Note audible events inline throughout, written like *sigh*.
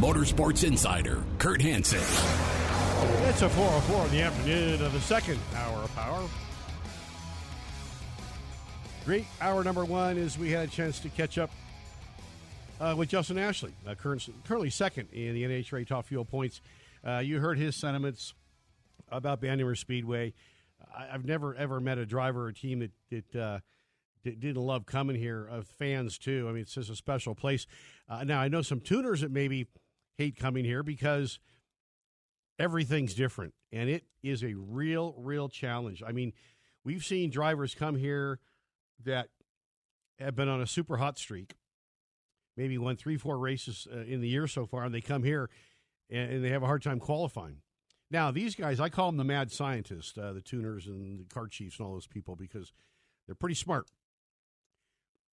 Motorsports Insider, Kurt Hansen. It's a 404 in the afternoon of the second hour of power. Great hour number one is we had a chance to catch up uh, with Justin Ashley, uh, currently, second in the NHRA Top Fuel Points. Uh, you heard his sentiments about Bandimere Speedway. I, I've never ever met a driver or team that that, uh, didn't love coming here. Of fans too. I mean, it's just a special place. Uh, now I know some tuners that maybe hate coming here because everything's different and it is a real real challenge. I mean we've seen drivers come here that have been on a super hot streak maybe won three four races uh, in the year so far and they come here and, and they have a hard time qualifying. Now these guys i call them the mad scientists uh, the tuners and the car chiefs and all those people because they're pretty smart.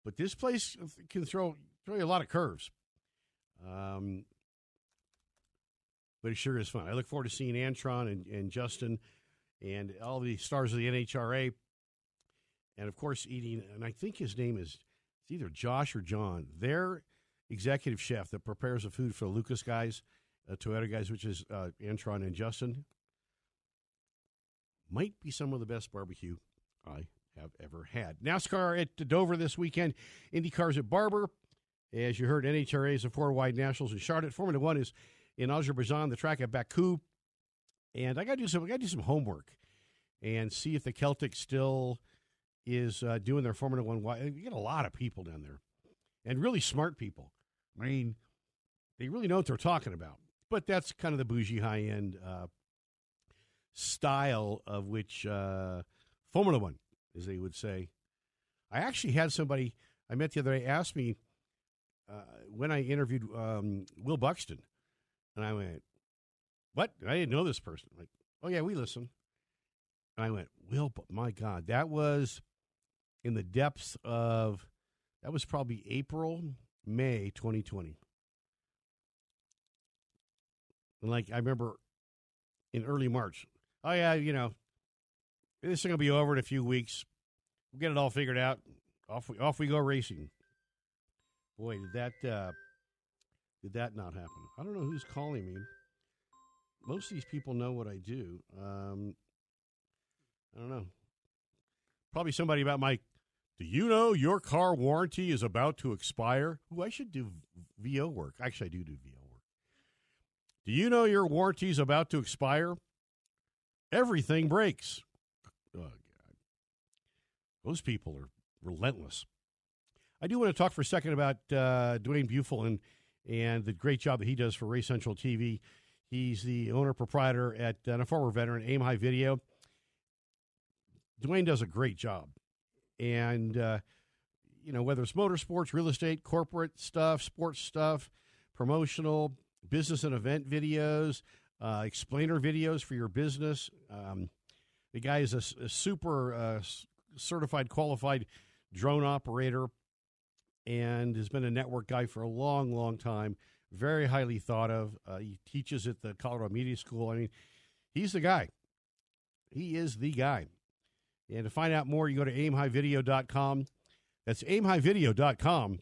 But this place can throw throw you a lot of curves. Um, but it sure is fun. I look forward to seeing Antron and, and Justin and all the stars of the NHRA. And of course, eating, and I think his name is it's either Josh or John, their executive chef that prepares the food for the Lucas guys, uh, Toyota guys, which is uh, Antron and Justin. Might be some of the best barbecue I have ever had. NASCAR at Dover this weekend, IndyCars at Barber. As you heard, NHRA is a four wide nationals in Charlotte. Formula One is in Azerbaijan, the track at Baku. And I got to do some. I got to do some homework and see if the Celtic still is uh, doing their Formula One. You get a lot of people down there, and really smart people. I mean, they really know what they're talking about. But that's kind of the bougie high end uh, style of which uh, Formula One, as they would say. I actually had somebody I met the other day ask me uh, when I interviewed um, Will Buxton, and I went, "What? I didn't know this person." Like, "Oh yeah, we listen." And I went, "Will, Bu- my God, that was in the depths of that was probably April, May, 2020." And like I remember in early March, oh yeah, you know, this thing will be over in a few weeks. We'll get it all figured out. Off we off we go racing. Boy, did that uh, did that not happen? I don't know who's calling me. Most of these people know what I do. Um, I don't know. Probably somebody about my. Do you know your car warranty is about to expire? Ooh, I should do VO work. Actually, I do do VO work. Do you know your warranty is about to expire? Everything breaks. Oh, God. Those people are relentless. I do want to talk for a second about uh, Dwayne Bufel and, and the great job that he does for Race Central TV. He's the owner proprietor at and a former veteran, Aim High Video. Dwayne does a great job, and uh, you know whether it's motorsports, real estate, corporate stuff, sports stuff, promotional, business and event videos, uh, explainer videos for your business. Um, the guy is a super uh, certified, qualified drone operator and has been a network guy for a long, long time. Very highly thought of. Uh, he teaches at the Colorado Media School. I mean, he's the guy. He is the guy. And to find out more, you go to aimhighvideo.com. That's aimhighvideo.com.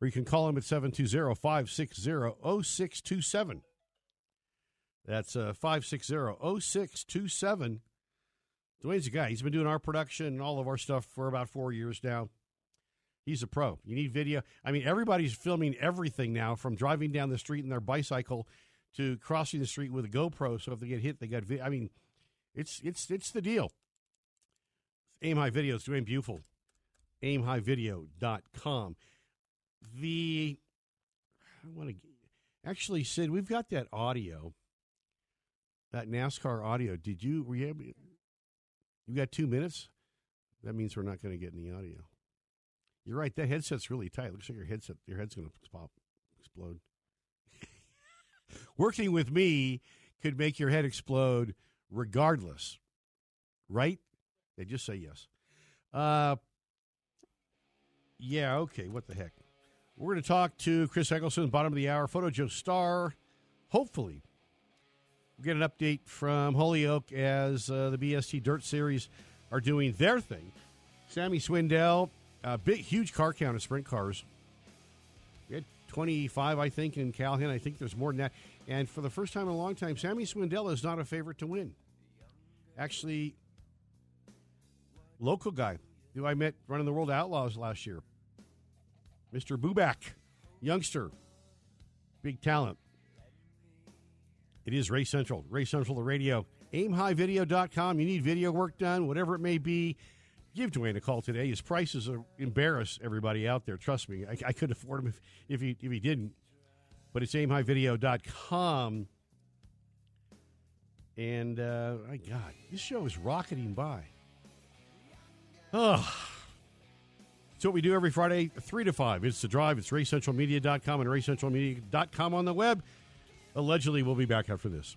Or you can call him at 720 560 0627. That's uh, 560 0627. Dwayne's a guy. He's been doing our production and all of our stuff for about four years now. He's a pro. You need video. I mean, everybody's filming everything now from driving down the street in their bicycle to crossing the street with a GoPro. So if they get hit, they got video. I mean, it's it's it's the deal. Aim High Videos, Dwayne Bufel. AimHighVideo.com. The I want to actually, Sid, we've got that audio, that NASCAR audio. Did you were you? You got two minutes. That means we're not going to get any audio. You're right. That headset's really tight. Looks like your headset, your head's going to pop, explode. *laughs* working with me could make your head explode regardless. Right? They just say yes. Uh, yeah, okay, what the heck. We're going to talk to Chris Eggleston, bottom of the hour, Photo Joe Star. Hopefully, we'll get an update from Holyoke as uh, the BST Dirt Series are doing their thing. Sammy Swindell, uh, big, huge car count of sprint cars. We had 25, I think, in Calhoun. I think there's more than that. And for the first time in a long time, Sammy Swindell is not a favorite to win. Actually, local guy who I met running the World Outlaws last year, Mr. Bubak, youngster, big talent. It is Race Central, Race Central, the radio. AimHighVideo.com. You need video work done, whatever it may be. Give Dwayne a call today. His prices are embarrass everybody out there. Trust me, I, I could afford him if, if he if he didn't. But it's AimHighVideo.com. And uh, my God, this show is rocketing by. Oh. It's what we do every Friday, 3 to 5. It's the drive. It's RaceCentralMedia.com and RaceCentralMedia.com on the web. Allegedly, we'll be back after this.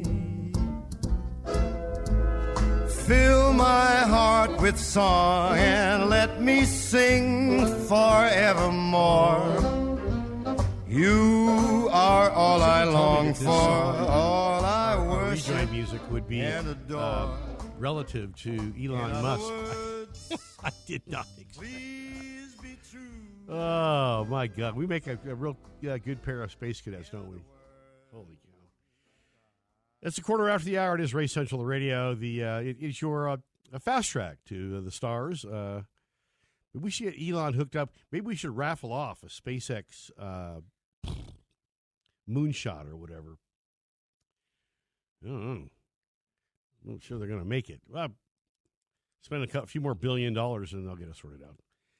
Fill my heart with song and let me sing forevermore. You are all I long for, all I worship Rejoin music would be uh, relative to Elon Musk. *laughs* words, I did not expect. please be true. Oh my God, we make a, a real uh, good pair of space cadets, don't we? It's a quarter after the hour. It is Race Central the Radio. The uh, it is your uh, fast track to uh, the stars. Uh, we should get Elon hooked up. Maybe we should raffle off a SpaceX uh, moonshot or whatever. I don't know. I'm not sure they're going to make it. Well, spend a few more billion dollars and they'll get it sorted out.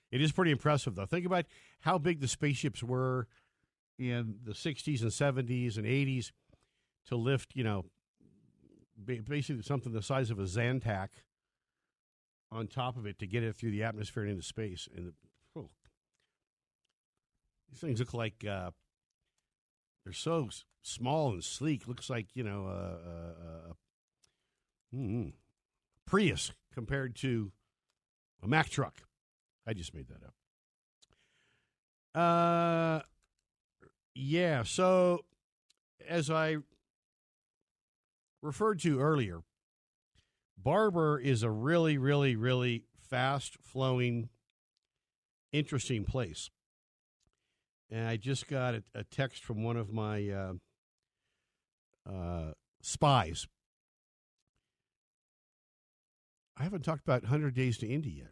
It is pretty impressive, though. Think about how big the spaceships were in the 60s and 70s and 80s to lift, you know, basically something the size of a Zantac on top of it to get it through the atmosphere and into space. And the, oh, these things look like uh, they're so small and sleek. Looks like you know a, a, a mm, Prius compared to a Mack truck. I just made that up. Uh, yeah. So, as I referred to earlier, Barber is a really, really, really fast flowing, interesting place. And I just got a, a text from one of my uh, uh, spies. I haven't talked about 100 Days to Indy yet.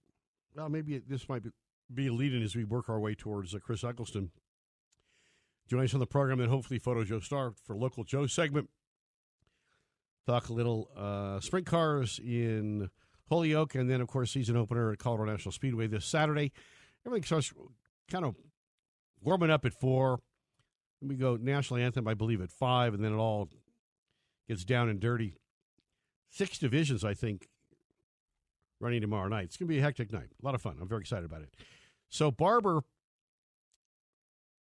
Well, maybe it, this might be, be a lead in as we work our way towards uh, Chris Eggleston. Join us on the program, and hopefully, Photo Joe Star for local Joe segment. Talk a little uh, sprint cars in Holyoke, and then, of course, season opener at Colorado National Speedway this Saturday. Everything starts kind of warming up at four. We go national anthem, I believe, at five, and then it all gets down and dirty. Six divisions, I think, running tomorrow night. It's going to be a hectic night. A lot of fun. I'm very excited about it. So, Barber,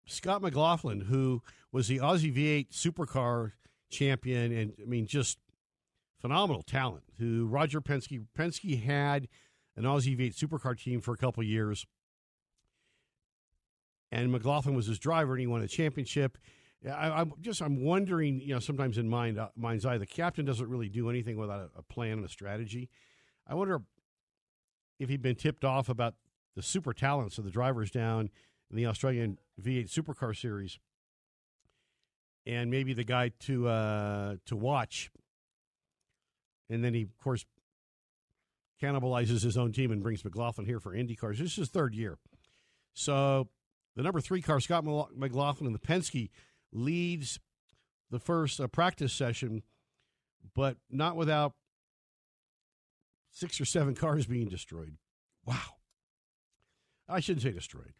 Scott McLaughlin, who was the Aussie V8 supercar champion, and I mean, just phenomenal talent, who Roger Penske, Penske had an Aussie V8 supercar team for a couple years. And McLaughlin was his driver, and he won a championship. I, am just I'm wondering, you know, sometimes in mind uh, mind's eye, the captain doesn't really do anything without a, a plan and a strategy. I wonder if he'd been tipped off about the super talents of the drivers down in the Australian V8 Supercar Series, and maybe the guy to uh, to watch and then he, of course, cannibalizes his own team and brings McLaughlin here for Indy cars. This is his third year. So the number three car, Scott McLaughlin, and the Penske leads the first uh, practice session, but not without six or seven cars being destroyed. Wow. I shouldn't say destroyed.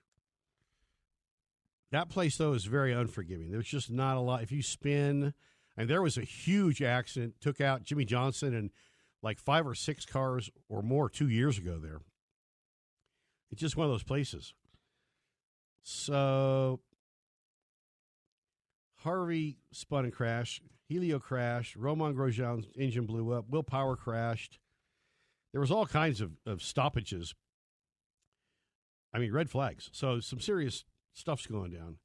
That place, though, is very unforgiving. There's just not a lot. If you spin, and there was a huge accident, took out Jimmie Johnson and like five or six cars or more two years ago there. It's just one of those places. So Harvey spun and crashed. Helio crashed. Romain Grosjean's engine blew up. Will Power crashed. There was all kinds of, of stoppages. I mean, red flags. So some serious stuff's going down.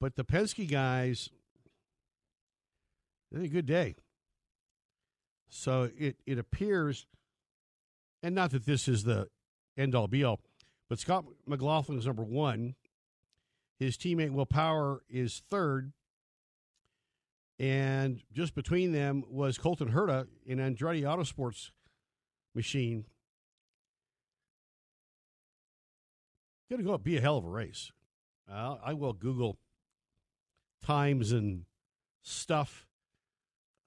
But the Penske guys, a good day. So it, it appears, and not that this is the end all be all, but Scott McLaughlin is number one. His teammate Will Power is third. And just between them was Colton Herta in Andretti Autosports machine. Going to go up be a hell of a race. Uh, I will Google times and stuff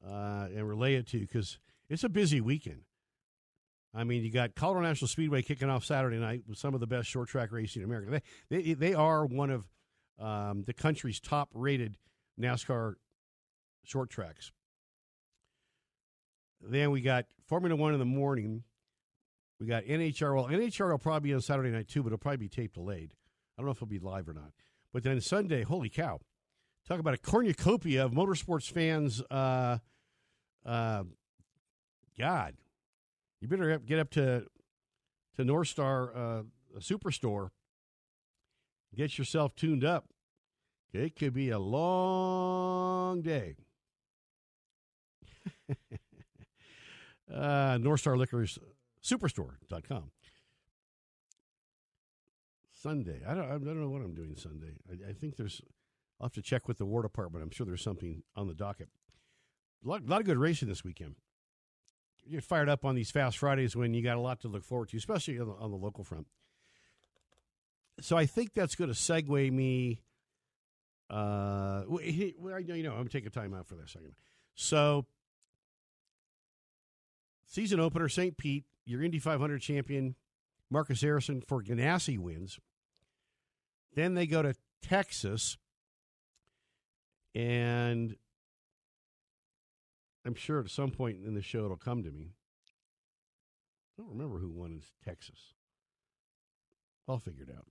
uh, and relay it to you because it's a busy weekend. I mean, you got Colorado National Speedway kicking off Saturday night with some of the best short track racing in America. They they, they are one of um, the country's top rated NASCAR short tracks. Then we got Formula One in the morning. We got NHR. Well, NHR will probably be on Saturday night too, but it'll probably be tape delayed. I don't know if it'll be live or not. But then Sunday, holy cow! Talk about a cornucopia of motorsports fans. Uh, uh, God, you better get up to to North Star uh, Superstore. Get yourself tuned up. It could be a long day. *laughs* uh, North Star Liquors Superstore.com. Sunday. I don't, I don't know what I'm doing Sunday. I, I think there's, I'll have to check with the War Department. I'm sure there's something on the docket. A lot, a lot of good racing this weekend. You're fired up on these Fast Fridays when you got a lot to look forward to, especially on the, on the local front. So I think that's going to segue me. Uh, well, you know, I'm going to take a time out for that second. So, season opener, St. Pete, your Indy 500 champion, Marcus Ericsson for Ganassi wins. Then they go to Texas, and I'm sure at some point in the show it'll come to me. I don't remember who won in Texas. I'll figure it out.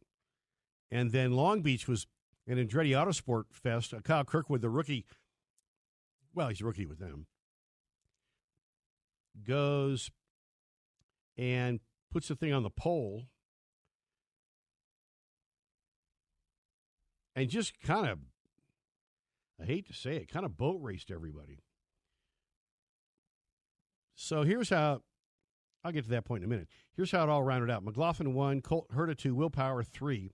And then Long Beach was an Andretti Autosport Fest. Uh, Kyle Kirkwood, the rookie, well, he's a rookie with them, goes and puts the thing on the pole and just kind of, I hate to say it, kind of boat raced everybody. So here's how I'll get to that point in a minute. Here's how it all rounded out. McLaughlin one, Colt Herta two, Will Power three.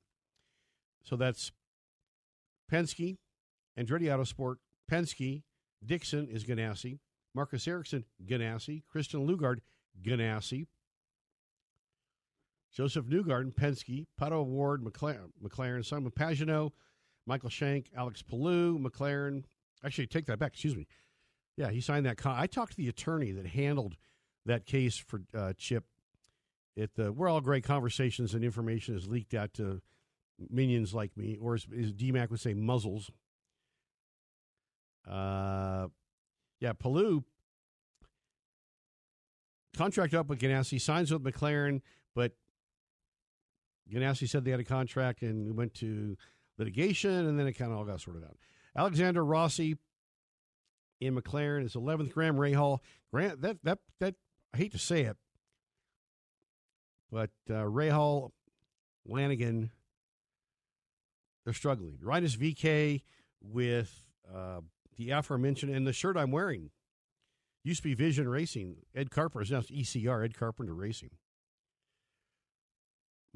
So that's Penske, Andretti Autosport, Penske, Dixon is Ganassi, Marcus Ericsson, Ganassi, Christian Lundgaard, Ganassi, Josef Newgarden, Penske, Pato O'Ward, McLaren, McLaren, Simon Pagenaud, Michael Shank, Alex Palou, McLaren. Actually, take that back. Excuse me. Yeah, he signed that. Con- I talked to the attorney that handled that case for uh, Chip. It uh, we're all great conversations and information is leaked out to minions like me, or as, as DMAC would say, muzzles. Uh, yeah, Palou contract up with Ganassi, signs with McLaren, but Ganassi said they had a contract and went to litigation, and then it kind of all got sorted out. Alexander Rossi in McLaren is 11th. Graham Rahal, Grant, that that that I hate to say it, but uh, Rahal, Lanigan, they're struggling. Rinus VeeKay with uh, the aforementioned and the shirt I'm wearing used to be Vision Racing. Ed Carpenter is now ECR. Ed Carpenter Racing.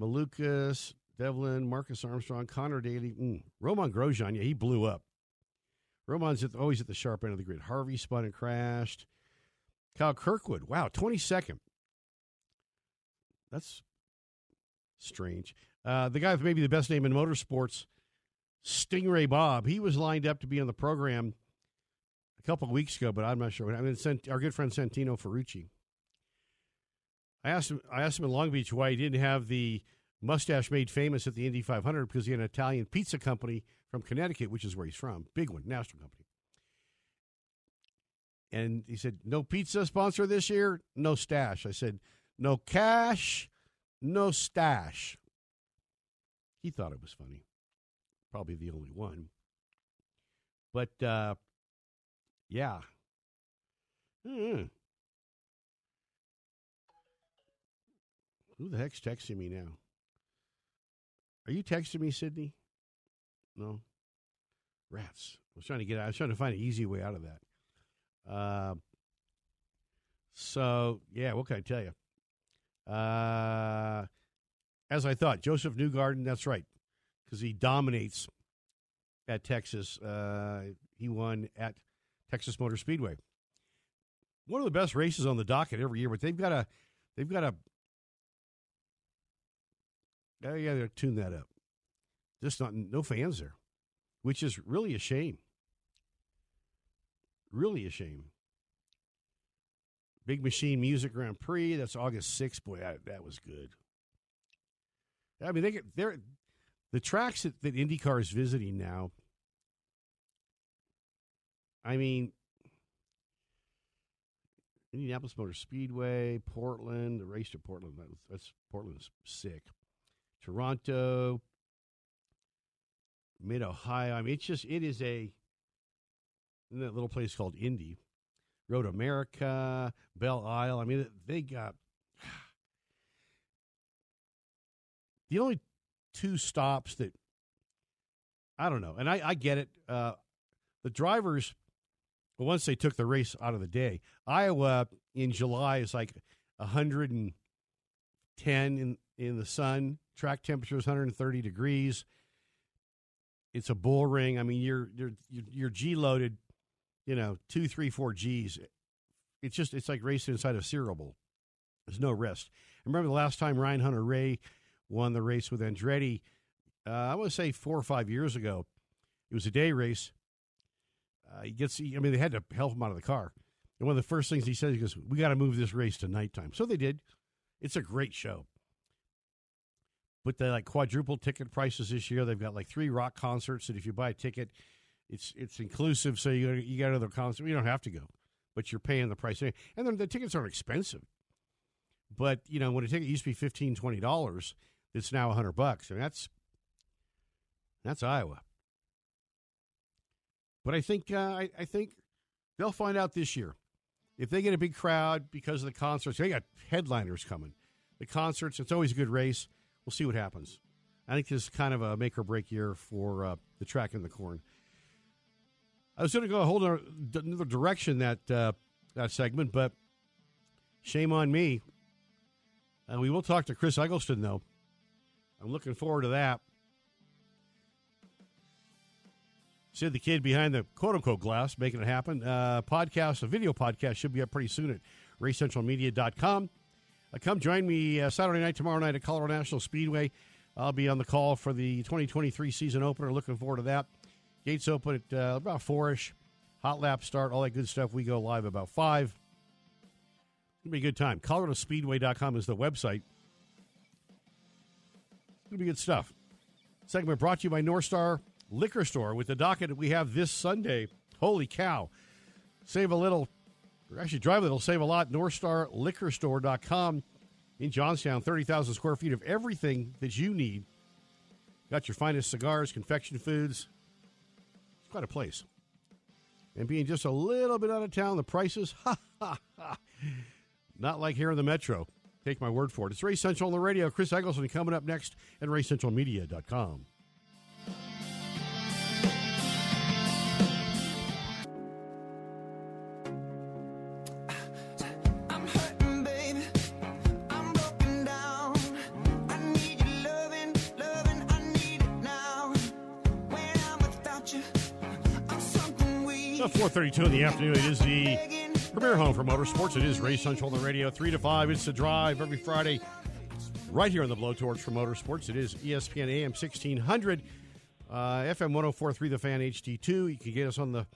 Malukas, Devlin, Marcus Armstrong, Conor Daly, mm, Romain Grosjean. Yeah, he blew up. Romain's at the, always at the sharp end of the grid. Harvey spun and crashed. Kyle Kirkwood, wow, 22nd. That's strange. Uh, the guy with maybe the best name in motorsports, Sting Ray Robb, he was lined up to be on the program a couple of weeks ago, but I'm not sure. I mean, our good friend Santino Ferrucci. I asked him. I asked him in Long Beach why he didn't have the mustache made famous at the Indy 500 because he had an Italian pizza company from Connecticut, which is where he's from, big one, national company. And he said, "No pizza sponsor this year, no stash." I said, "No cash, no stash." He thought it was funny. Probably the only one. But uh, yeah. Mm-hmm. Who the heck's texting me now? Are you texting me, Sydney? No. Rats. I was trying to get. I was trying to find an easy way out of that. Uh, so yeah, what can I tell you? Uh, as I thought, Josef Newgarden. That's right, because he dominates at Texas. Uh, he won at Texas Motor Speedway. One of the best races on the docket every year, but they've got a they've got a Oh yeah, they're tune that up. Just not no fans there, which is really a shame. Really a shame. Big Machine Music Grand Prix. That's August sixth. Boy, that, that was good. I mean, they get they're the tracks that, that IndyCar is visiting now. I mean, Indianapolis Motor Speedway, Portland, the race to Portland. That's Portland's sick. Toronto, Mid Ohio. I mean, it's just it is a that little place called Indy, Road America, Belle Isle. I mean, they got *sighs* the only two stops that I don't know, and I, I get it. Uh, the drivers, once they took the race out of the day, Iowa in July is like 110 in in the sun. Track temperature is 130 degrees. It's a bull ring. I mean, you're you're you're G loaded, you know, two, three, four G's. It's just it's like racing inside a cereal bowl. There's no rest. I remember the last time Ryan Hunter-Reay won the race with Andretti. Uh, I want to say four or five years ago. It was a day race. Uh, he gets. I mean, they had to help him out of the car. And one of the first things he says, he goes, "We got to move this race to nighttime." So they did. It's a great show but they like quadruple ticket prices this year. They've got like three rock concerts that if you buy a ticket, it's it's inclusive. So you you got another concert. You don't have to go, but you're paying the price. And then the tickets aren't expensive. But you know when a ticket used to be 15 20 dollars, it's now hundred bucks, and that's that's Iowa. But I think uh, I, I think they'll find out this year if they get a big crowd because of the concerts. They got headliners coming. The concerts. It's always a good race we'll see what happens. I think this is kind of a make or break year for uh, the track and the corn. I was going to go a whole another direction that uh, that segment, but shame on me. And we will talk to Chris Eggleston, though. I'm looking forward to that. Sid the kid behind the quote unquote glass, making it happen. Uh, podcast, a video podcast, should be up pretty soon at racecentralmedia.com. Uh, come join me uh, Saturday night, tomorrow night at Colorado National Speedway. I'll be on the call for the 2023 season opener. Looking forward to that. Gates open at uh, about four-ish. Hot lap start, all that good stuff. We go live about five. It'll be a good time. ColoradoSpeedway.com is the website. It'll be good stuff. Segment brought to you by North Star Liquor Store with the docket we have this Sunday. Holy cow. Save a little actually drive a little, save a lot. NorthstarLiquorStore.com in Johnstown. 30,000 square feet of everything that you need. Got your finest cigars, confection foods. It's quite a place. And being just a little bit out of town, the prices, *laughs* ha, ha, ha. Not like here in the metro. Take my word for it. It's Race Central on the radio. Chris Eggleston coming up next at RaceCentralMedia.com. 4:32 in the afternoon. It is the premier home for motorsports. It is Race Central on the radio, three to five. It's the drive every Friday, right here on the Blowtorch for Motorsports. It is ESPN AM 1600, uh, FM 104.3 The Fan HD2. You can get us on the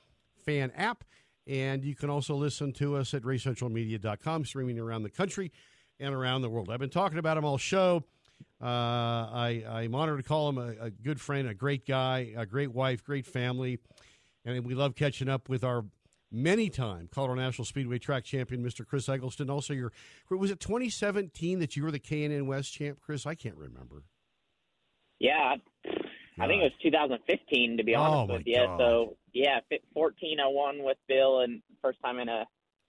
Fan app, and you can also listen to us at RaceCentralMedia.com, streaming around the country and around the world. I've been talking about him all show. Uh, I, I'm honored to call him a, a good friend, a great guy, a great wife, great family and we love catching up with our many-time Colorado National Speedway track champion, Mr. Chris Eggleston. Also, your was it 2017 that you were the K&N West champ, Chris? I can't remember. Yeah, I think it was 2015 to be honest oh with you. God. So yeah, 1401 with Bill and first time in a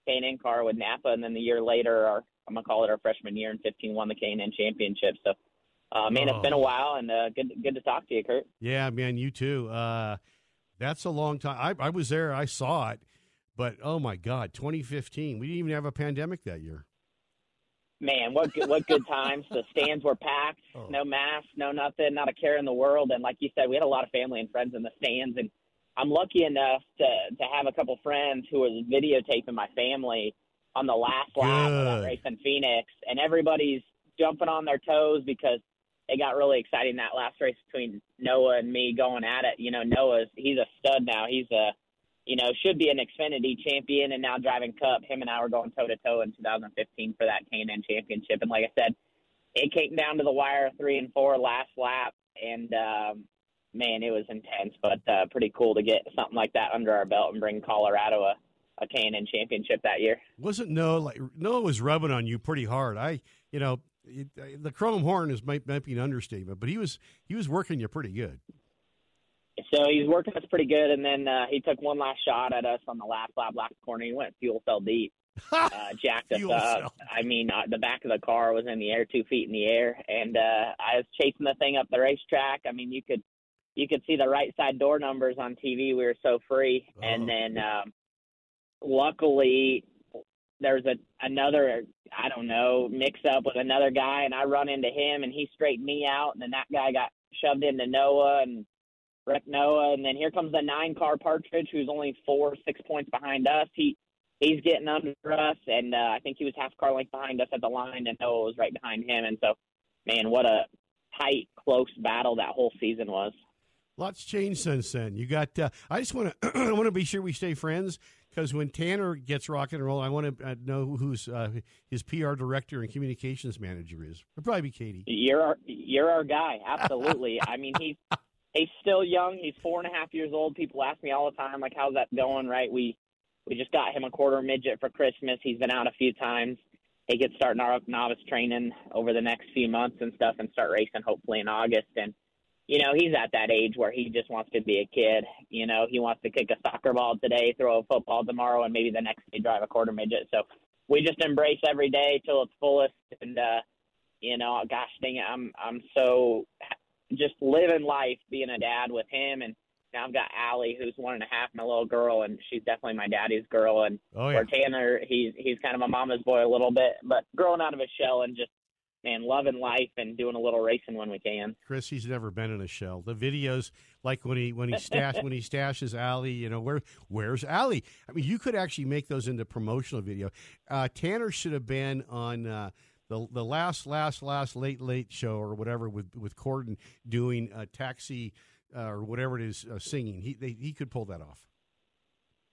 K&N car with Napa, and then the year later, our I'm gonna call it our freshman year in 15 won the K&N championship. So. Uh, man, Oh. it's been a while, and uh, good good to talk to you, Kurt. Yeah, man, you too. Uh, that's a long time. I, I was there. I saw it, but oh my God, 2015. We didn't even have a pandemic that year. Man, what good, what good times! The stands were packed, *laughs* Oh. no masks, no nothing, not a care in the world. And like you said, we had a lot of family and friends in the stands. And I'm lucky enough to to have a couple friends who was videotaping my family on the last lap of that race in Phoenix, and everybody's jumping on their toes because it got really exciting that last race between Noah and me going at it. You know, Noah's he's a stud now. He's a you know, should be an Xfinity champion and now driving Cup. Him and I were going toe to toe in 2015 for that K&N championship. And like I said, it came down to the wire, three and four last lap, and um, man, it was intense, but uh, pretty cool to get something like that under our belt and bring Colorado a, a K&N championship that year. Wasn't Noah like Noah was rubbing on you pretty hard? I, you know, it, the chrome horn is might, might be an understatement, but he was he was working you pretty good. So he's working us pretty good, and then uh, he took one last shot at us on the last lap, last corner. He went fuel cell deep. *laughs* uh, jacked us up. cell. I mean, uh, the back of the car was in the air, two feet in the air, and uh, I was chasing the thing up the racetrack. I mean, you could you could see the right side door numbers on TV. We were so free, Oh. and then um, luckily there's a another I don't know mix up with another guy, and I run into him, and he straightened me out, and then that guy got shoved into Noah and wrecked Noah, and then here comes the nine car Partridge, who's only four six points behind us. He he's getting under us, and uh, I think he was half car length behind us at the line, and Noah was right behind him, and so man, what a tight, close battle that whole season was. Lots changed since then. You got. Uh, I just want *clears throat* to. I want to be sure we stay friends because when Tanner gets rock and roll, I want to uh, know who's uh, his PR director and communications manager is. It'll probably be Katie. You're our, you're our guy, absolutely. *laughs* I mean, he's he's still young. He's four and a half years old. People ask me all the time, like, "How's that going?" Right? We we just got him a quarter midget for Christmas. He's been out a few times. He gets starting our novice training over the next few months and stuff, and start racing hopefully in August. And you know, he's at that age where he just wants to be a kid. You know, he wants to kick a soccer ball today, throw a football tomorrow, and maybe the next day drive a quarter midget. So we just embrace every day till its fullest. And uh, you know, gosh dang it, I'm I'm so just living life being a dad with him. And now I've got Allie, who's one and a half, my little girl, and she's definitely my daddy's girl. And Oh yeah. where Tanner, he's he's kind of a mama's boy a little bit, but growing out of his shell and just man loving life and doing a little racing when we can. Chris, he's never been in a shell. The videos, like when he when he stash *laughs* when he stashes Allie, you know where where's Allie? I mean, you could actually make those into promotional video. Uh, Tanner should have been on uh, the the last last last late late show or whatever with with Corden doing a taxi uh, or whatever it is uh, singing. He they, he could pull that off.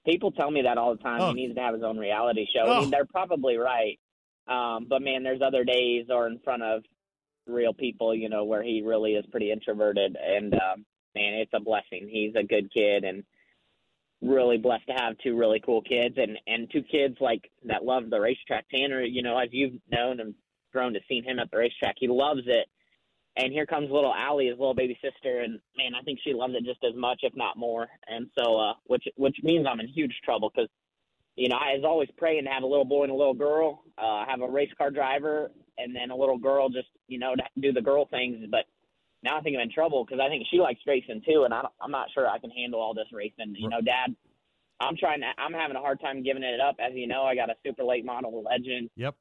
People tell me that all the time. Oh. He needs to have his own reality show. Oh. I mean, they're probably right. Um, but man, there's other days or in front of real people, you know, where he really is pretty introverted. And um, man, it's a blessing. He's a good kid and really blessed to have two really cool kids and and two kids like that love the racetrack. Tanner, you know, as you've known and grown to see him at the racetrack, he loves it. And here comes little Allie, his little baby sister, and man, I think she loves it just as much, if not more. And so, uh, which which means I'm in huge trouble because, you know, I was always praying to have a little boy and a little girl, uh, have a race car driver, and then a little girl just you know do the girl things. But now I think I'm in trouble because I think she likes racing too, and I don't, I'm not sure I can handle all this racing. You know, Dad, I'm trying to. I'm having a hard time giving it up. As you know, I got a super late model legend Yep.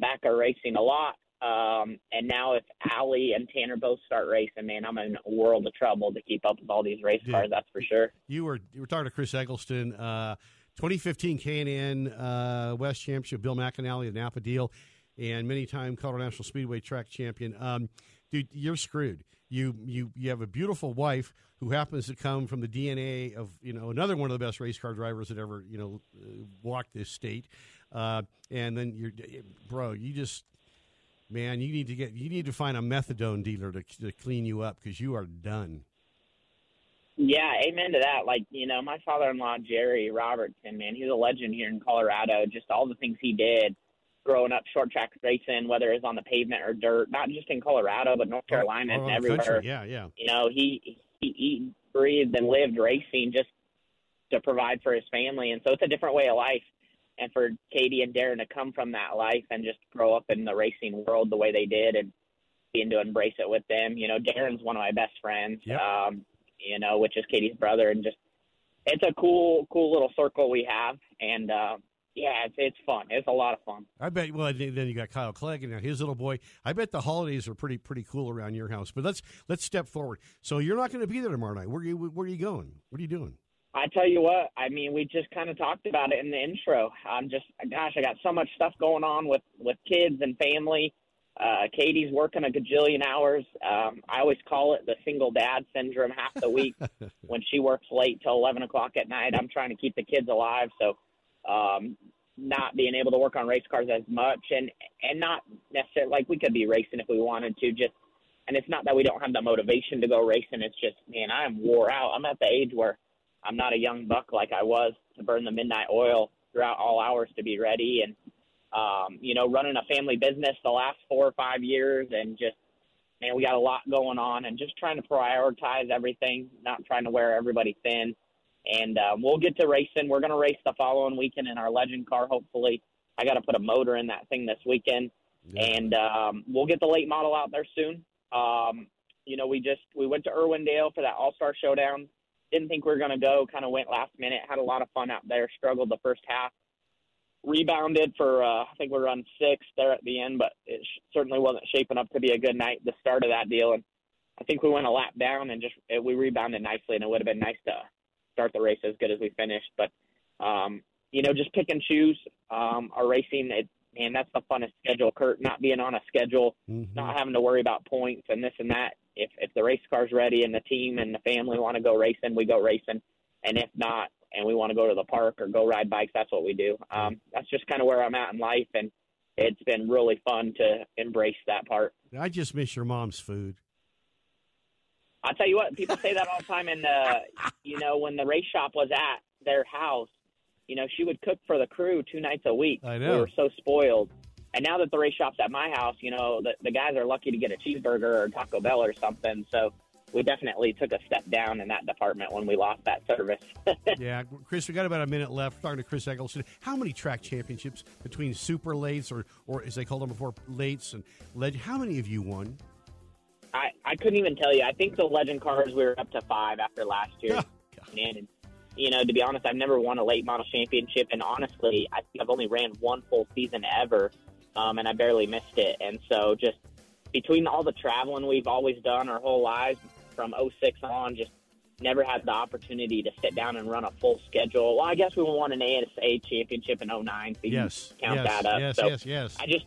back our racing a lot. Um, and now if Allie and Tanner both start racing, man, I'm in a world of trouble to keep up with all these race Dude. cars. That's for sure. You were you were talking to Chris Eggleston, uh, 2015 K&N uh, West Championship, Bill McAnally, the Napa deal, and many-time Colorado National Speedway track champion. Um, dude, you're screwed. You you you have a beautiful wife who happens to come from the DNA of you know another one of the best race car drivers that ever you know uh, walked this state, uh, and then you're bro, you just man, you need to get you need to find a methadone dealer to, to clean you up because you are done. Yeah, amen to that. Like, you know, my father in law, Jerry Robertson, man, he's a legend here in Colorado. Just all the things he did growing up short track racing, whether it's on the pavement or dirt, not just in Colorado, but North Carolina and everywhere. country. Yeah, yeah. You know, he, he, he breathed and lived racing just to provide for his family. And so it's a different way of life. And for Katie and Darren to come from that life and just grow up in the racing world the way they did and being to embrace it with them. You know, Darren's one of my best friends. Yep. Um, you know, which is Katie's brother, and just it's a cool, cool little circle we have, and uh, yeah, it's it's fun. It's a lot of fun. I bet. Well, then you got Kyle Clegg and now his little boy. I bet the holidays are pretty pretty cool around your house. But let's let's step forward. So you're not going to be there tomorrow night. Where are you Where are you going? What are you doing? I tell you what, I mean, we just kind of talked about it in the intro. I'm just, gosh, I got so much stuff going on with with kids and family. Uh, Katie's working a gajillion hours. Um, I always call it the single dad syndrome half the week. *laughs* when she works late till 11 o'clock at night, I'm trying to keep the kids alive. So, um, not being able to work on race cars as much and, and not necessarily like we could be racing if we wanted to just, and it's not that we don't have the motivation to go racing. It's just, man, I'm wore out. I'm at the age where I'm not a young buck like I was to burn the midnight oil throughout all hours to be ready. And, um, you know, running a family business the last four or five years and just, man, we got a lot going on and just trying to prioritize everything, not trying to wear everybody thin. And um, we'll get to racing. We're going to race the following weekend in our legend car, hopefully. I got to put a motor in that thing this weekend. And um, we'll get the late model out there soon. Um, you know, we just we went to Irwindale for that All Star Showdown. Didn't think we were going to go. Kind of went last minute. Had a lot of fun out there. Struggled the first half. Rebounded for uh, I think we run six there at the end, but it sh- certainly wasn't shaping up to be a good night. The start of that deal, and I think we went a lap down and just it, we rebounded nicely, and it would have been nice to start the race as good as we finished. But um, you know, just pick and choose um, our racing. It, man, that's the funnest schedule, Kurt. Not being on a schedule, Mhm. not having to worry about points and this and that. If if the race car's ready and the team and the family want to go racing, we go racing. And if not, and we want to go to the park or go ride bikes, that's what we do. Um, that's just kind of where I'm at in life, and it's been really fun to embrace that part. I just miss your mom's food. I'll tell you what, people say that all the time. And, uh, you know, when the race shop was at their house, you know, she would cook for the crew two nights a week. I know. We were so spoiled. And now that the race shop's at my house, you know, the, the guys are lucky to get a cheeseburger or Taco Bell or something. So we definitely took a step down in that department when we lost that service. *laughs* yeah, Chris, we got about a minute left. We're talking to Chris Eggleston. How many track championships between super lates or, or as they called them before, lates and leg? How many have you won? I, I couldn't even tell you. I think the legend cars we were up to five after last year. Yeah. And you know, to be honest, I've never won a late model championship, and honestly, I think I've only ran one full season ever, um, and I barely missed it. And so, just between all the traveling we've always done our whole lives from 06 on, just never had the opportunity to sit down and run a full schedule. Well, I guess we won an ASA championship in 09, so Yes. count yes, that up. Yes, so yes, yes. I just,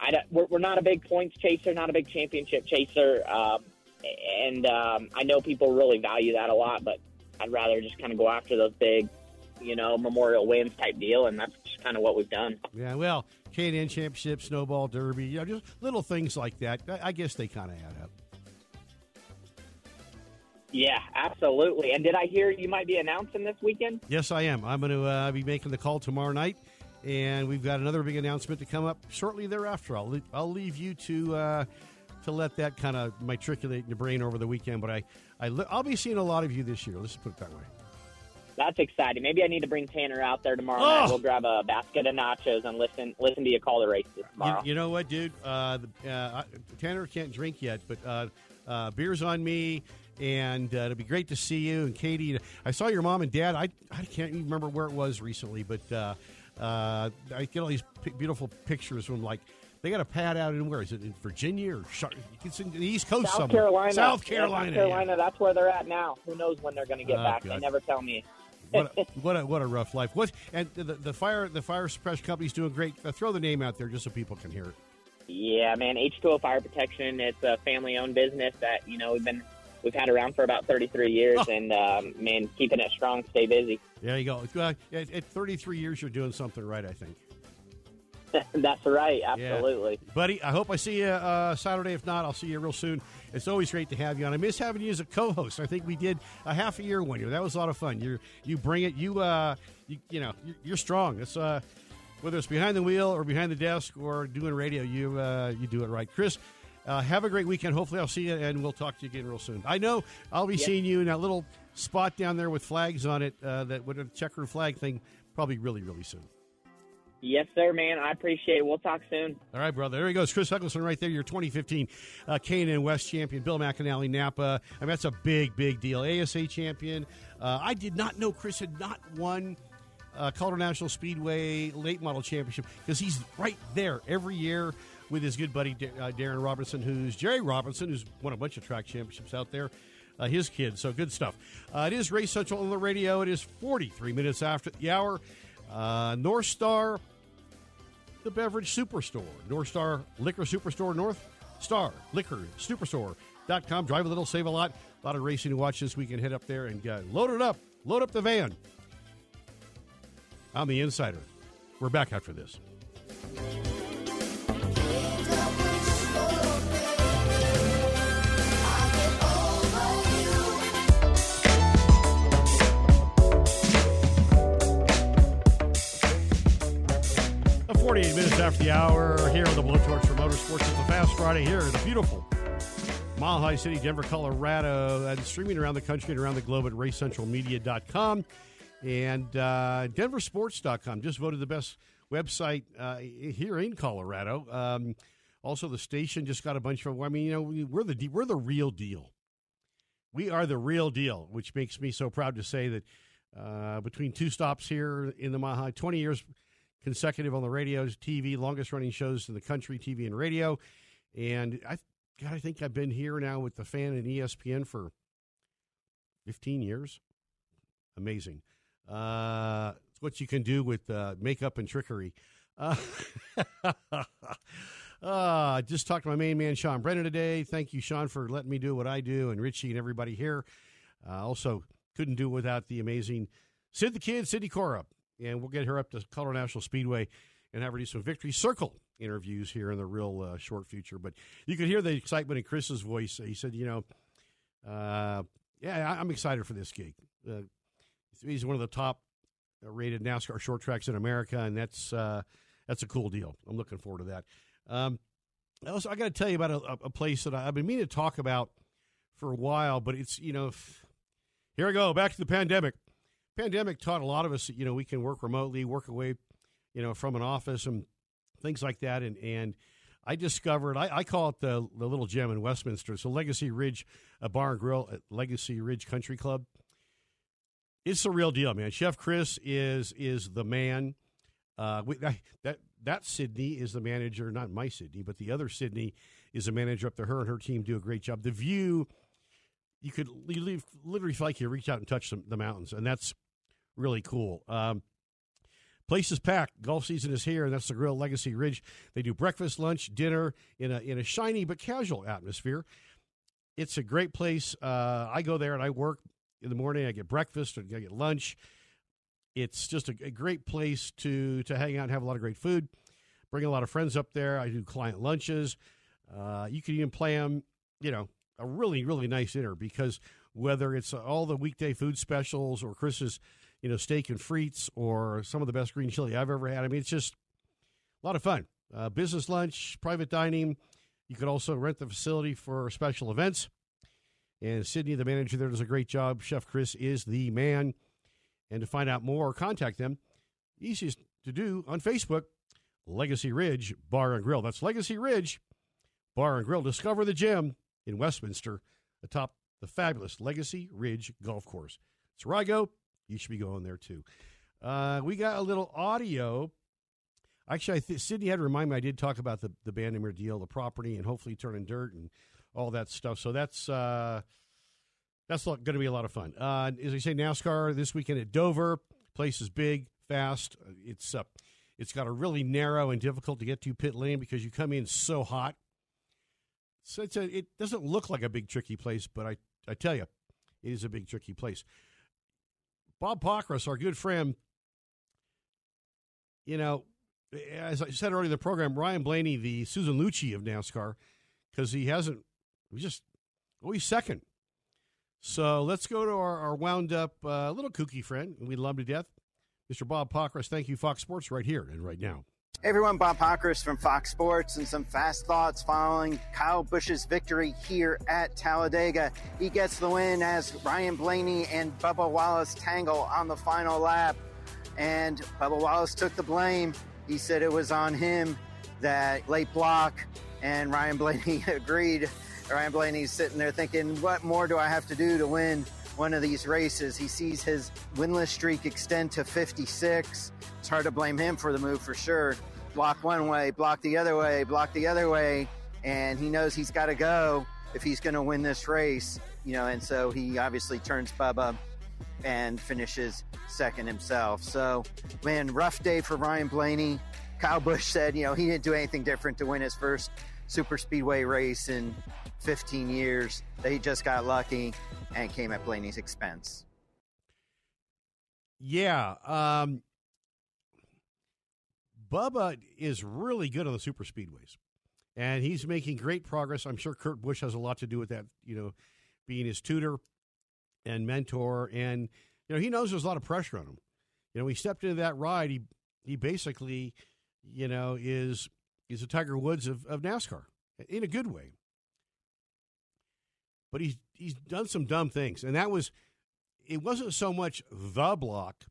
I don't, we're, we're not a big points chaser, not a big championship chaser, um, and um, I know people really value that a lot. But I'd rather just kind of go after those big, you know, memorial wins type deal, and that's just kind of what we've done. yeah, well, K&N Championship, Snowball Derby, you know, just little things like that. I, I guess they kind of add up. Yeah, absolutely. And did I hear you might be announcing this weekend? Yes, I am. I'm going to uh, be making the call tomorrow night, and we've got another big announcement to come up shortly thereafter. I'll le- I'll leave you to uh, to let that kind of matriculate in your brain over the weekend. But I, I li- I'll be seeing a lot of you this year. Let's put it that way. That's exciting. Maybe I need to bring Tanner out there tomorrow Oh! night. We'll grab a basket of nachos and listen listen to you call the races You, tomorrow. you know what, dude? Uh, the, uh, I- Tanner can't drink yet, but uh, uh, beer's on me, and uh, it'll be great to see you. And Katie, I saw your mom and dad. I I can't even remember where it was recently, but uh, uh, I get all these p- beautiful pictures from like They got a pad out in where is it in Virginia or Char- it's in the East Coast South somewhere. Carolina. South Carolina. South yeah. Carolina. That's where they're at now. Who knows when they're going to get Oh, back? They never tell me. what a, *laughs* what a what a rough life. What and the, the fire the fire suppression company's doing great. Uh, throw the name out there just so people can hear it. Yeah, man. H2O Fire Protection. It's a family-owned business that you know we've been we've had around for about 33 years, Oh. and um, man, keeping it strong, stay busy. There you go. Uh, at, at 33 years, you're doing something right. I think. *laughs* That's right. Yeah. Absolutely. Buddy, I hope I see you uh, Saturday. If not, I'll see you real soon. It's always great to have you on. I miss having you as a co-host. I think we did a half a year one year. That was a lot of fun. You you bring it. You uh you, you know you're, you're strong. It's uh whether it's behind the wheel or behind the desk or doing radio, you uh, you do it right, Chris. Uh, have a great weekend. Hopefully, I'll see you and we'll talk to you again real soon. I know I'll be seeing you in that little spot down there with flags on it. Uh, that with a checkered flag thing, probably really really soon. Yes, sir, man. I appreciate it. We'll talk soon. All right, brother. There he goes. Chris Eggleston right there, your 2015 uh, K&N West champion. Bill McAnally, Napa. I mean, that's a big, big deal. ASA champion. Uh, I did not know Chris had not won uh, Colorado National Speedway late model championship because he's right there every year with his good buddy uh, Darren Robinson, who's Jerry Robinson, who's won a bunch of track championships out there. Uh, his kid, so good stuff. Uh, it is Race Central on the radio. It is 43 minutes after the hour. Uh, North Star the beverage superstore, North Star Liquor Superstore, North Star Liquor Superstore.com. Drive a little, save a lot. A lot of racing to watch this weekend. Head up there and uh, load it up. Load up the van. I'm the insider. We're back after this. 48 minutes after the hour here on the Blowtorch for Motorsports. It's a fast Friday here in the beautiful Mile High City, Denver, Colorado, and streaming around the country and around the globe at racecentralmedia.com and uh, denversports.com. Just voted the best website uh, here in Colorado. Um, also, the station just got a bunch of. I mean, you know, we- we're the we're the real deal. We are the real deal, which makes me so proud to say that uh, between two stops here in the Mile High, 20 years consecutive on the radios, TV, longest running shows in the country, TV and radio. And I, God, I think I've been here now with the fan and ESPN for 15 years. Amazing. Uh, it's what you can do with uh, makeup and trickery. Uh, *laughs* uh, just talked to my main man, Sean Brennan, today. Thank you, Sean, for letting me do what I do, and Richie and everybody here. Uh, also, couldn't do without the amazing Sid the Kid, Sydney Cora. And we'll get her up to Colorado National Speedway and have her do some Victory Circle interviews here in the real uh, short future. But you could hear the excitement in Chris's voice. He said, you know, uh, yeah, I- I'm excited for this gig. Uh, he's one of the top rated NASCAR short tracks in America, and that's uh, that's a cool deal. I'm looking forward to that. Um, also, I got to tell you about a, a place that I, I've been meaning to talk about for a while, but it's you know, f- here I go back to the pandemic. Pandemic taught a lot of us, that, you know, we can work remotely, work away, you know, from an office and things like that. And and I discovered I, I call it the the little gem in Westminster. It's a Legacy Ridge a bar and grill at Legacy Ridge Country Club. It's the real deal, man. Chef Chris is is the man. Uh, we, that that Sydney is the manager, not my Sydney, but the other Sydney is the manager up there. Her and her team do a great job. The view, you could you leave, literally feel like you reach out and touch the, the mountains, and that's really cool. Um, place is packed. Golf season is here, and that's the Grill Legacy Ridge. They do breakfast, lunch, dinner in a in a shiny but casual atmosphere. It's a great place. Uh, I go there and I work in the morning. I get breakfast and I get lunch. It's just a, a great place to to hang out and have a lot of great food. Bring a lot of friends up there. I do client lunches. Uh, you can even plan, you know, a really really nice dinner because whether it's all the weekday food specials or Chris's, you know, steak and frites or some of the best green chili I've ever had. I mean, it's just a lot of fun. Uh, business lunch, private dining. You could also rent the facility for special events. And Sydney, the manager there, does a great job. Chef Chris is the man. And to find out more, contact them. Easiest to do on Facebook, Legacy Ridge Bar and Grill. That's Legacy Ridge Bar and Grill. Discover the gem in Westminster atop the fabulous Legacy Ridge Golf Course. It's where I go. You should be going there too. Uh, we got a little audio. Actually, I th- Sydney had to remind me I did talk about the the Bandimere deal, the property, and hopefully turning dirt and all that stuff. So that's uh, that's going to be a lot of fun. Uh, as I say, NASCAR this weekend at Dover. Place is big, fast. It's uh, it's got a really narrow and difficult to get to pit lane because you come in so hot. So it's a, it doesn't look like a big tricky place, but I I tell you, it is a big tricky place. Bob Pockrass, our good friend, you know, as I said earlier in the program, Ryan Blaney, the Susan Lucci of NASCAR, because he hasn't, he just, oh, he's second. So let's go to our, our wound up uh, little kooky friend, we love to death, Mr. Bob Pockrass. Thank you, Fox Sports, right here and right now. Hey everyone, Bob Pockrass from Fox Sports and some fast thoughts following Kyle Busch's victory here at Talladega. He gets the win as Ryan Blaney and Bubba Wallace tangle on the final lap. And Bubba Wallace took the blame. He said it was on him that late block, and Ryan Blaney *laughs* agreed. Ryan Blaney's sitting there thinking, what more do I have to do to win one of these races? He sees his winless streak extend to 56. It's hard to blame him for the move for sure block one way, block the other way, block the other way, and he knows he's got to go if he's going to win this race, you know, and so he obviously turns Bubba and finishes second himself. So, man, rough day for Ryan Blaney. Kyle Busch said, you know, he didn't do anything different to win his first super speedway race in 15 years. They just got lucky and came at Blaney's expense. Yeah, um, Bubba is really good on the super speedways, and he's making great progress. I'm sure Kurt Busch has a lot to do with that. You know, being his tutor and mentor, and you know he knows there's a lot of pressure on him. You know, he stepped into that ride. He he basically, you know, is is a Tiger Woods of, of NASCAR in a good way. But he's he's done some dumb things, and that was it wasn't so much the block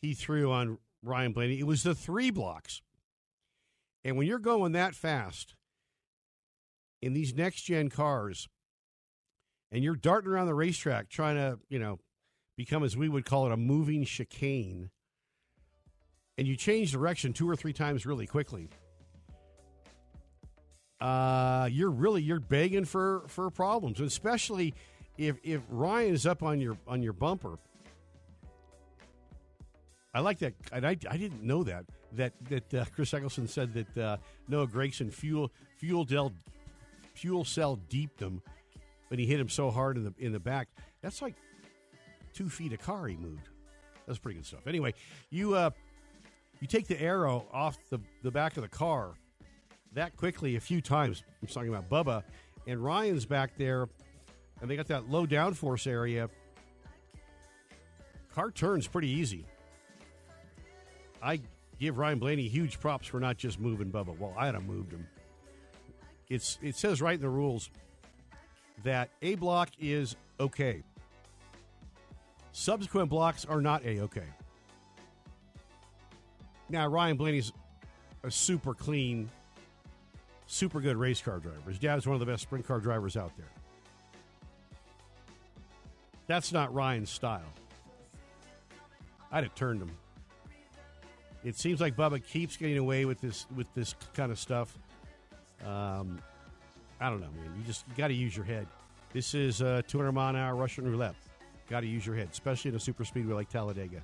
he threw on Ryan Blaney. It was the three blocks. And when you're going that fast in these next gen cars and you're darting around the racetrack trying to, you know, become, as we would call it, a moving chicane, and you change direction two or three times really quickly, uh, you're really you're begging for for problems, especially if if Ryan is up on your on your bumper I like that. And I, I didn't know that that that uh, Chris Eggleston said that uh, Noah Gragson fuel fuel del, fuel cell deeped him when he hit him so hard in the in the back. That's like two feet of car he moved. That's pretty good stuff. Anyway, you uh, you take the arrow off the the back of the car that quickly a few times. I'm talking about Bubba and Ryan's back there, and they got that low downforce area. Car turns pretty easy. I give Ryan Blaney huge props for not just moving Bubba. Well, I'd have moved him. It's it says right in the rules that a block is okay. Subsequent blocks are not a okay. Now Ryan Blaney's a super clean, super good race car driver. His dad's one of the best sprint car drivers out there. That's not Ryan's style. I'd have turned him. It seems like Bubba keeps getting away with this with this kind of stuff. Um, I don't know, man. You just got to use your head. This is a 200 mile an hour Russian roulette. Got to use your head, especially in a super speedway like Talladega.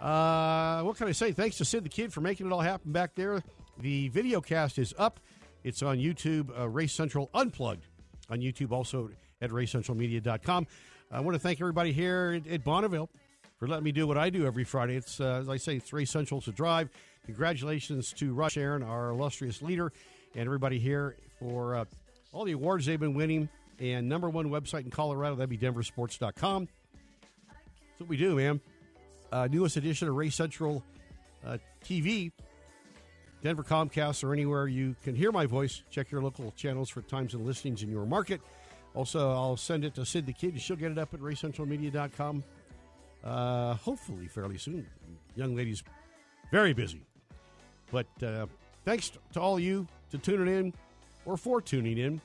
Uh, what can I say? Thanks to Sid the Kid for making it all happen back there. The video cast is up. It's on YouTube, uh, Race Central Unplugged on YouTube, also at racecentralmedia.com. I want to thank everybody here at Bonneville for letting me do what I do every Friday. It's, uh, as I say, Race Central to Drive. Congratulations to Rush Aaron, our illustrious leader, and everybody here for uh, all the awards they've been winning. And number one website in Colorado, that'd be denversports.com. That's what we do, man. Uh, newest edition of Race Central uh, TV, Denver Comcast, or anywhere you can hear my voice. Check your local channels for times and listings in your market. Also, I'll send it to Sid the Kid, she'll get it up at racecentralmedia.com uh, hopefully fairly soon. Young lady's very busy. But uh, thanks to all you to tuning in or for tuning in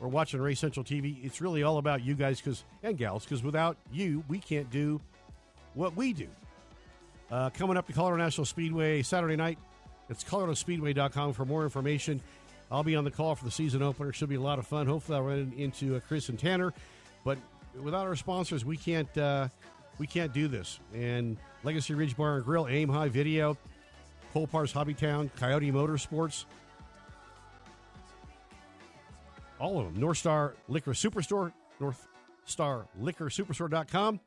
or watching Race Central TV. It's really all about you guys cause, and gals because without you, we can't do what we do. Uh, coming up to Colorado National Speedway Saturday night. It's coloradospeedway.com for more information. I'll be on the call for the season opener. Should be a lot of fun. Hopefully, I'll run into uh, Chris and Tanner. But without our sponsors, we can't uh, we can't do this. And Legacy Ridge Bar and Grill, Aim High Video, Colpar's Hobbytown, Coyote Motorsports, all of them. North Star Liquor Superstore, North Star Liquor Superstore.com.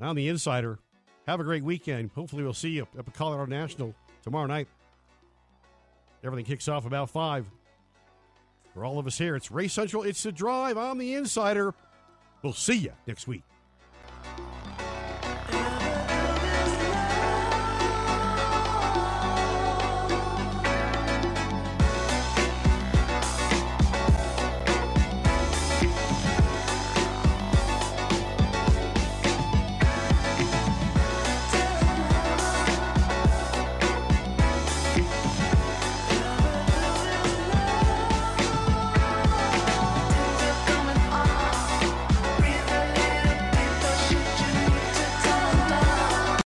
I'm the insider. Have a great weekend. Hopefully, we'll see you up at Colorado National tomorrow night. Everything kicks off about 5. For all of us here, it's Race Central. It's the drive. I'm the insider. We'll see you next week.